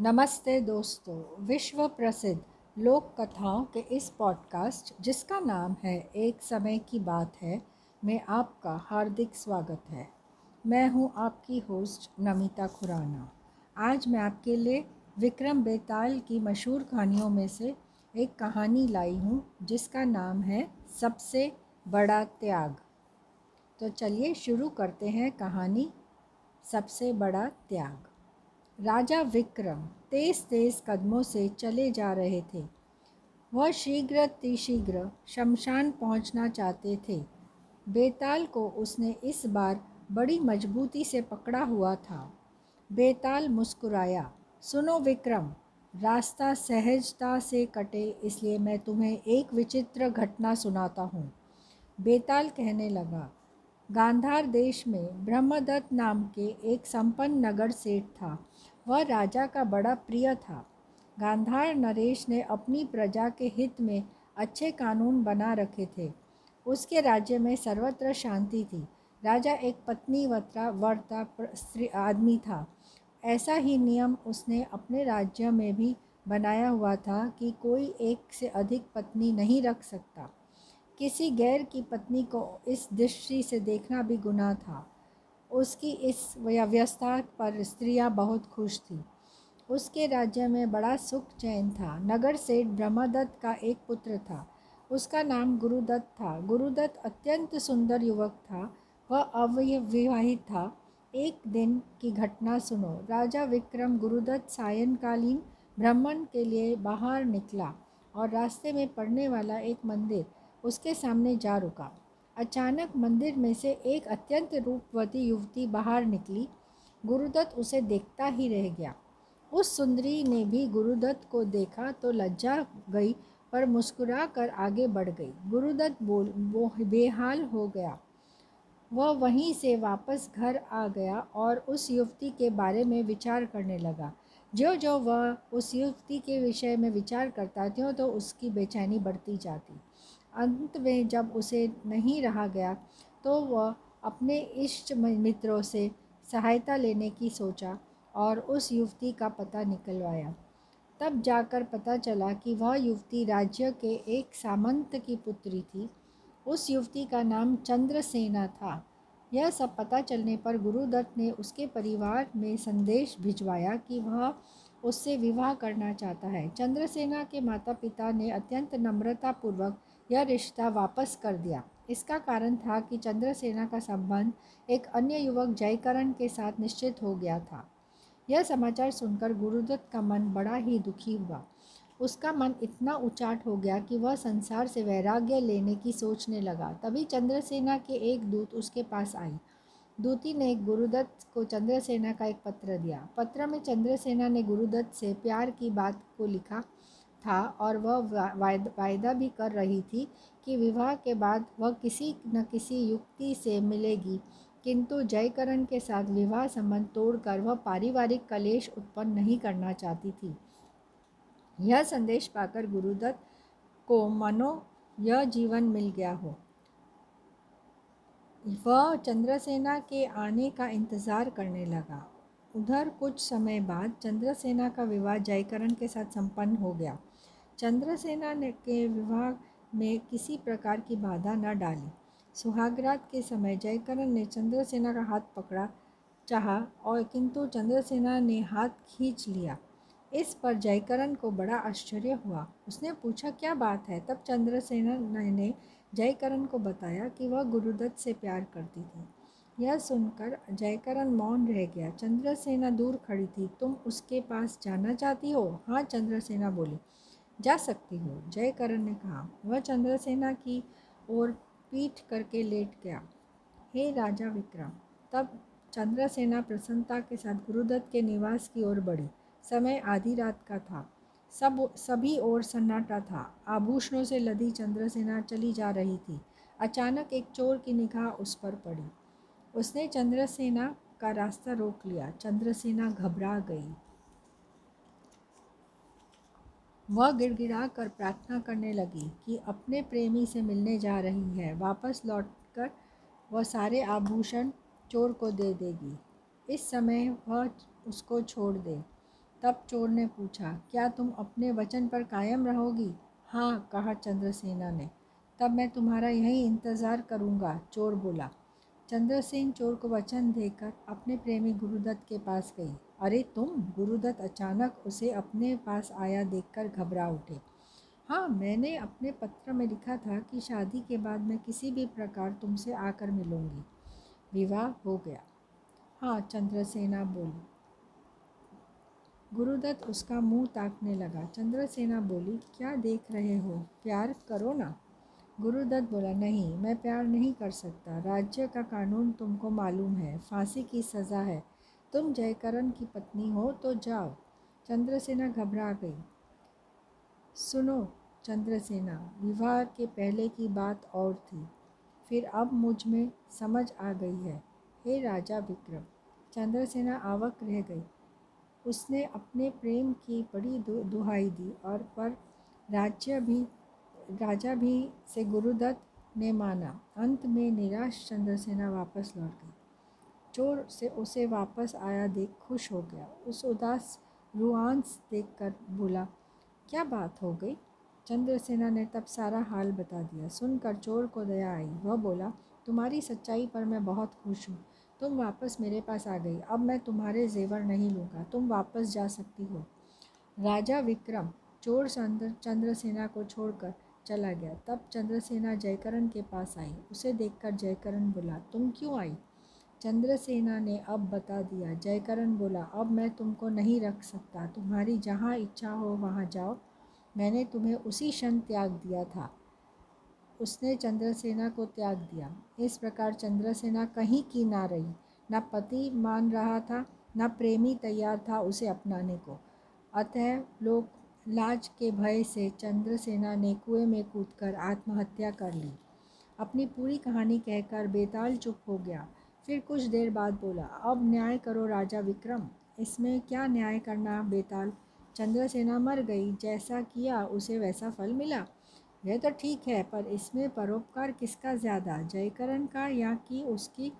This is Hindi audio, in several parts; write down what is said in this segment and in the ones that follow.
नमस्ते दोस्तों, विश्व प्रसिद्ध लोक कथाओं के इस पॉडकास्ट जिसका नाम है एक समय की बात है, में आपका हार्दिक स्वागत है। मैं हूँ आपकी होस्ट नमिता खुराना। आज मैं आपके लिए विक्रम बेताल की मशहूर कहानियों में से एक कहानी लाई हूँ, जिसका नाम है सबसे बड़ा त्याग। तो चलिए शुरू करते हैं कहानी, सबसे बड़ा त्याग। राजा विक्रम तेज तेज कदमों से चले जा रहे थे। वह शीघ्र तिशीघ्र शमशान पहुँचना चाहते थे। बेताल को उसने इस बार बड़ी मजबूती से पकड़ा हुआ था। बेताल मुस्कुराया, सुनो विक्रम, रास्ता सहजता से कटे इसलिए मैं तुम्हें एक विचित्र घटना सुनाता हूँ। बेताल कहने लगा, गांधार देश में ब्रह्मदत्त नाम के एक संपन्न नगर सेठ था। वह राजा का बड़ा प्रिय था। गांधार नरेश ने अपनी प्रजा के हित में अच्छे कानून बना रखे थे। उसके राज्य में सर्वत्र शांति थी। राजा एक पत्नी वत्रा, वर्ता आदमी था। ऐसा ही नियम उसने अपने राज्य में भी बनाया हुआ था कि कोई एक से अधिक पत्नी नहीं रख सकता। किसी गैर की पत्नी को इस दृष्टि से देखना भी गुनाह था। उसकी इस व्यवस्था पर स्त्रियाँ बहुत खुश थीं। उसके राज्य में बड़ा सुख चैन था। नगर सेठ ब्रह्मदत्त का एक पुत्र था। उसका नाम गुरुदत्त था। गुरुदत्त अत्यंत सुंदर युवक था। वह अविवाहित था। एक दिन की घटना सुनो। राजा विक्रम गुरुदत्त सायंकालीन भ्रमण के लिए बाहर निकला और रास्ते में पड़ने वाला एक मंदिर उसके सामने जा रुका। अचानक मंदिर में से एक अत्यंत रूपवती युवती बाहर निकली। गुरुदत्त उसे देखता ही रह गया। उस सुंदरी ने भी गुरुदत्त को देखा तो लज्जा गई पर मुस्कुरा कर आगे बढ़ गई। गुरुदत्त बोल वो बेहाल हो गया। वह वहीं से वापस घर आ गया और उस युवती के बारे में विचार करने लगा। जो जो वह उस युवती के विषय में विचार करता त्यों तो उसकी बेचैनी बढ़ती जाती। अंत में जब उसे नहीं रहा गया तो वह अपने इष्ट मित्रों से सहायता लेने की सोचा और उस युवती का पता निकलवाया। तब जाकर पता चला कि वह युवती राज्य के एक सामंत की पुत्री थी। उस युवती का नाम चंद्रसेना था। यह सब पता चलने पर गुरुदत्त ने उसके परिवार में संदेश भिजवाया कि वह उससे विवाह करना चाहता है। चंद्रसेना के माता पिता ने अत्यंत नम्रतापूर्वक यह रिश्ता वापस कर दिया। इसका कारण था कि चंद्रसेना का संबंध एक अन्य युवक जयकरण के साथ निश्चित हो गया था। यह समाचार सुनकर गुरुदत्त का मन बड़ा ही दुखी हुआ। उसका मन इतना उचाट हो गया कि वह संसार से वैराग्य लेने की सोचने लगा। तभी चंद्रसेना के एक दूत उसके पास आई। दूती ने गुरुदत्त को चंद्रसेना का एक पत्र दिया। पत्र में चंद्रसेना ने गुरुदत्त से प्यार की बात को लिखा था और वह वायदा भी कर रही थी कि विवाह के बाद वह किसी न किसी युक्ति से मिलेगी। किंतु जयकरण के साथ विवाह संबंध तोड़कर वह पारिवारिक कलेश उत्पन्न नहीं करना चाहती थी। यह संदेश पाकर गुरुदत्त को मनो, यह जीवन मिल गया हो। वह चंद्रसेना के आने का इंतज़ार करने लगा। उधर कुछ समय बाद चंद्रसेना का विवाह जयकरण के साथ संपन्न हो गया। चंद्रसेना ने के विवाह में किसी प्रकार की बाधा न डाली। सुहागरात के समय जयकरण ने चंद्रसेना का हाथ पकड़ा, चाहा और किंतु चंद्रसेना ने हाथ खींच लिया। इस पर जयकरण को बड़ा आश्चर्य हुआ। उसने पूछा, क्या बात है? तब चंद्रसेना ने जयकरण को बताया कि वह गुरुदत्त से प्यार करती थी। यह सुनकर जयकरण मौन रह गया। चंद्रसेना दूर खड़ी थी। तुम उसके पास जाना चाहती हो? हाँ चंद्रसेना बोली। जा सकती हो। जयकरण ने कहा, वह चंद्रसेना की ओर पीठ करके लेट गया। हे राजा विक्रम, तब चंद्रसेना प्रसन्नता के साथ गुरुदत्त के निवास की ओर बढ़ी। समय आधी रात का था। सब सभी ओर सन्नाटा था। आभूषणों से लदी चंद्रसेना चली जा रही थी। अचानक एक चोर की निगाह उस पर पड़ी। उसने चंद्रसेना का रास्ता रोक लिया। चंद्रसेना घबरा गई। वह गिड़गिड़ा कर प्रार्थना करने लगी कि अपने प्रेमी से मिलने जा रही है। वापस लौटकर वह सारे आभूषण चोर को दे देगी। इस समय वह उसको छोड़ दे। तब चोर ने पूछा, क्या तुम अपने वचन पर कायम रहोगी? हाँ कहा चंद्रसेना ने। तब मैं तुम्हारा यही इंतज़ार करूँगा, चोर बोला। चंद्रसेन चोर को वचन देकर अपने प्रेमी गुरुदत्त के पास गई। अरे तुम गुरुदत्त अचानक उसे अपने पास आया देखकर घबरा उठे। हाँ मैंने अपने पत्र में लिखा था कि शादी के बाद मैं किसी भी प्रकार तुमसे आकर मिलूँगी। विवाह हो गया। हाँ चंद्रसेना बोली। गुरुदत्त उसका मुँह ताकने लगा। चंद्रसेना बोली, क्या देख रहे हो? प्यार करो ना। गुरुदत्त बोला, नहीं, मैं प्यार नहीं कर सकता। राज्य का कानून तुमको मालूम है। फांसी की सज़ा है। तुम जयकरण की पत्नी हो तो जाओ। चंद्रसेना घबरा गई। सुनो चंद्रसेना, विवाह के पहले की बात और थी। फिर अब मुझमें समझ आ गई है। हे राजा विक्रम, चंद्रसेना आवक रह गई। उसने अपने प्रेम की बड़ी दुहाई दी और पर राज्य भी, राजा भी से गुरुदत्त ने माना। अंत में निराश चंद्रसेना वापस लौट गई। चोर से उसे वापस आया देख खुश हो गया। उस उदास रुआंस देख कर बोला, क्या बात हो गई? चंद्रसेना ने तब सारा हाल बता दिया। सुनकर चोर को दया आई। वह बोला, तुम्हारी सच्चाई पर मैं बहुत खुश हूँ। तुम वापस मेरे पास आ गई। अब मैं तुम्हारे जेवर नहीं लूँगा। तुम वापस जा सकती हो। राजा विक्रम चोर चंद्र, चंद्रसेना को छोड़कर चला गया। तब चंद्रसेना जयकरण के पास आई। उसे देखकर जयकरण बोला, तुम क्यों आई? चंद्रसेना ने अब बता दिया। जयकरण बोला, अब मैं तुमको नहीं रख सकता। तुम्हारी जहाँ इच्छा हो, वहाँ जाओ। मैंने तुम्हें उसी क्षण त्याग दिया था उसने चंद्रसेना को त्याग दिया। इस प्रकार चंद्रसेना कहीं की ना रही। न पति मान रहा था, न प्रेमी तैयार था उसे अपनाने को। अतः लोग लाज के भय से चंद्रसेना ने कुएँ में कूदकर आत्महत्या कर ली। अपनी पूरी कहानी कहकर बेताल चुप हो गया। फिर कुछ देर बाद बोला, अब न्याय करो राजा विक्रम। इसमें क्या न्याय करना, बेताल? चंद्रसेना मर गई, जैसा किया उसे वैसा फल मिला। यह तो ठीक है, पर इसमें परोपकार किसका ज़्यादा, जयकरण का या कि उसकी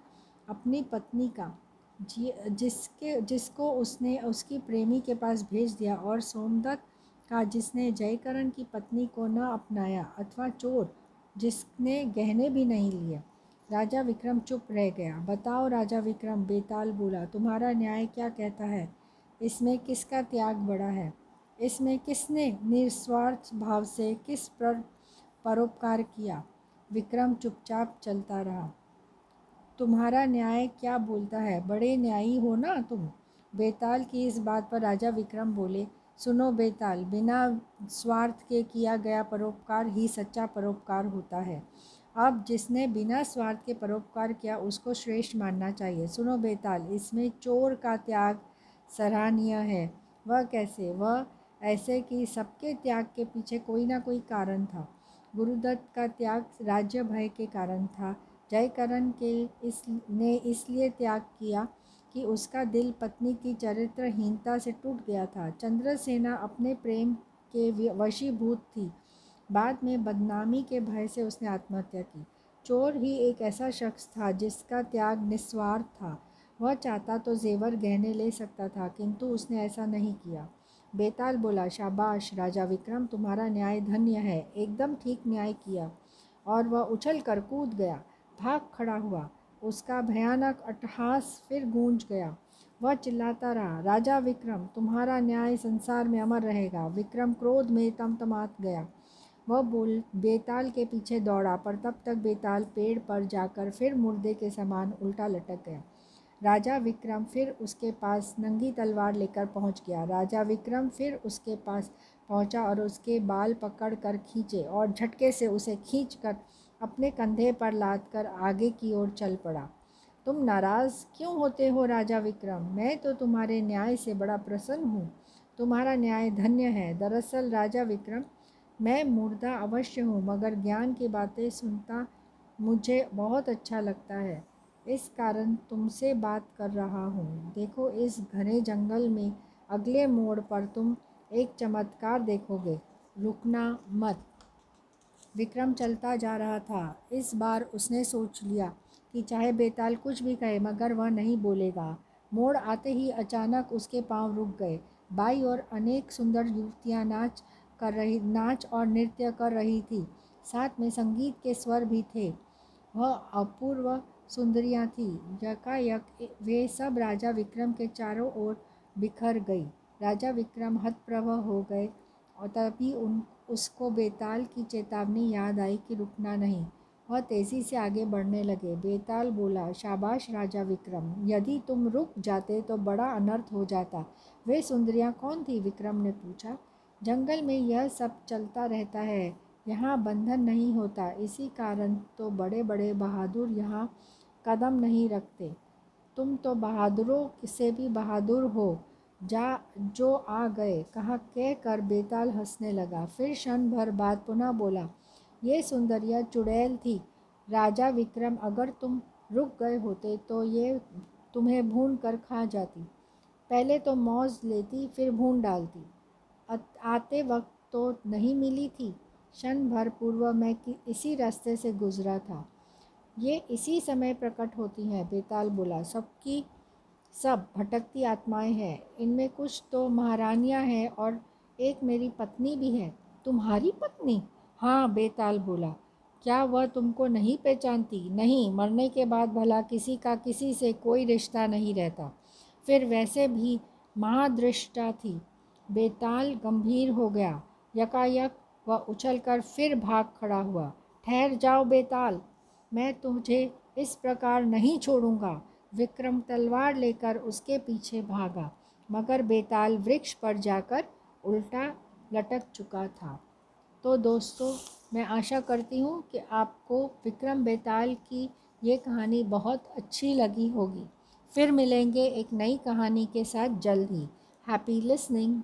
अपनी पत्नी का? जिसके, जिसको उसने, उसकी प्रेमी के पास भेज दिया और सोमदत्त का, जिसने जयकरण की पत्नी को न अपनाया अथवा चोर, जिसने गहने भी नहीं लिए। राजा विक्रम चुप रह गया। बताओ राजा विक्रम, बेताल बोला, तुम्हारा न्याय क्या कहता है? इसमें किसका त्याग बड़ा है? इसमें किसने निस्वार्थ भाव से किस पर परोपकार किया? विक्रम चुपचाप चलता रहा। तुम्हारा न्याय क्या बोलता है? बड़े न्यायी हो ना तुम? बेताल की इस बात पर राजा विक्रम बोले, सुनो बेताल, बिना स्वार्थ के किया गया परोपकार ही सच्चा परोपकार होता है। अब जिसने बिना स्वार्थ के परोपकार किया, उसको श्रेष्ठ मानना चाहिए। सुनो बेताल, इसमें चोर का त्याग सराहनीय है। वह कैसे? वह ऐसे कि सबके त्याग के पीछे कोई ना कोई कारण था। गुरुदत्त का त्याग राज्य भय के कारण था। जयकरण के इस, ने इसलिए त्याग किया कि उसका दिल पत्नी की चरित्रहीनता से टूट गया था। चंद्रसेना अपने प्रेम के वशीभूत थी। बाद में बदनामी के भय से उसने आत्महत्या की। चोर ही एक ऐसा शख्स था जिसका त्याग निस्वार्थ था। वह चाहता तो जेवर गहने ले सकता था, किंतु उसने ऐसा नहीं किया। बेताल बोला, शाबाश, राजा विक्रम, तुम्हारा न्याय धन्य है। एकदम ठीक न्याय किया। और वह उछल कर कूद गया। भाग खड़ा हुआ। उसका भयानक अट्टहास फिर गूंज गया। वह चिल्लाता रहा, राजा विक्रम, तुम्हारा न्याय संसार में अमर रहेगा। विक्रम क्रोध में तमतमात गया। वह बोल बेताल के पीछे दौड़ा, पर तब तक बेताल पेड़ पर जाकर फिर मुर्दे के समान उल्टा लटक गया। राजा विक्रम फिर उसके पास नंगी तलवार लेकर पहुँच गया। राजा विक्रम फिर उसके पास पहुँचा और उसके बाल पकड़ कर खींचे और झटके से उसे खींच कर अपने कंधे पर लाद कर आगे की ओर चल पड़ा। तुम नाराज़ क्यों होते हो राजा विक्रम? मैं तो तुम्हारे न्याय से बड़ा प्रसन्न हूँ। तुम्हारा न्याय धन्य है। दरअसल राजा विक्रम मैं मुर्दा अवश्य हूँ, मगर ज्ञान की बातें सुनता मुझे बहुत अच्छा लगता है। इस कारण तुमसे बात कर रहा हूँ। देखो, इस घने जंगल में अगले मोड़ पर तुम एक चमत्कार देखोगे। रुकना मत। विक्रम चलता जा रहा था। इस बार उसने सोच लिया कि चाहे बेताल कुछ भी कहे, मगर वह नहीं बोलेगा। मोड़ आते ही अचानक उसके पाँव रुक गए। बाई और अनेक सुंदर युवतियाँ नाच कर रही, नाच और नृत्य कर रही थी। साथ में संगीत के स्वर भी थे। वह अपूर्व सुंदरियाँ थी। यकायक वे सब राजा विक्रम के चारों ओर बिखर गई। राजा विक्रम हतप्रभ हो गए और तभी उन, उसको बेताल की चेतावनी याद आई कि रुकना नहीं। वह तेज़ी से आगे बढ़ने लगे। बेताल बोला, शाबाश राजा विक्रम, यदि तुम रुक जाते तो बड़ा अनर्थ हो जाता। वे सुंदरियाँ कौन थी? विक्रम ने पूछा। जंगल में यह सब चलता रहता है। यहाँ बंधन नहीं होता। इसी कारण तो बड़े बड़े बहादुर यहाँ कदम नहीं रखते। तुम तो बहादुरों से भी बहादुर हो। जा, जो आ गए। कहा कह कर बेताल हंसने लगा। फिर क्षण भर बाद पुनः बोला, ये सुंदरिया चुड़ैल थी। राजा विक्रम, अगर तुम रुक गए होते तो ये तुम्हें भून कर खा जाती। पहले तो मौज लेती, फिर भून डालती। आते वक्त तो नहीं मिली थी। क्षण भर पूर्व मैं इसी रास्ते से गुजरा था। ये इसी समय प्रकट होती हैं, बेताल बोला। सबकी, सब भटकती आत्माएँ हैं। इनमें कुछ तो महारानियाँ हैं और एक मेरी पत्नी भी है। तुम्हारी पत्नी? हाँ बेताल बोला। क्या वह तुमको नहीं पहचानती? नहीं, मरने के बाद भला किसी का किसी से कोई रिश्ता नहीं रहता। फिर वैसे भी महादृष्टा थी। बेताल गंभीर हो गया। यकायक वह उछलकर फिर भाग खड़ा हुआ। ठहर जाओ बेताल, मैं तुझे इस प्रकार नहीं छोड़ूँगा। विक्रम तलवार लेकर उसके पीछे भागा, मगर बेताल वृक्ष पर जाकर उल्टा लटक चुका था। तो दोस्तों, मैं आशा करती हूँ कि आपको विक्रम बेताल की ये कहानी बहुत अच्छी लगी होगी। फिर मिलेंगे एक नई कहानी के साथ जल्द ही। Happy listening.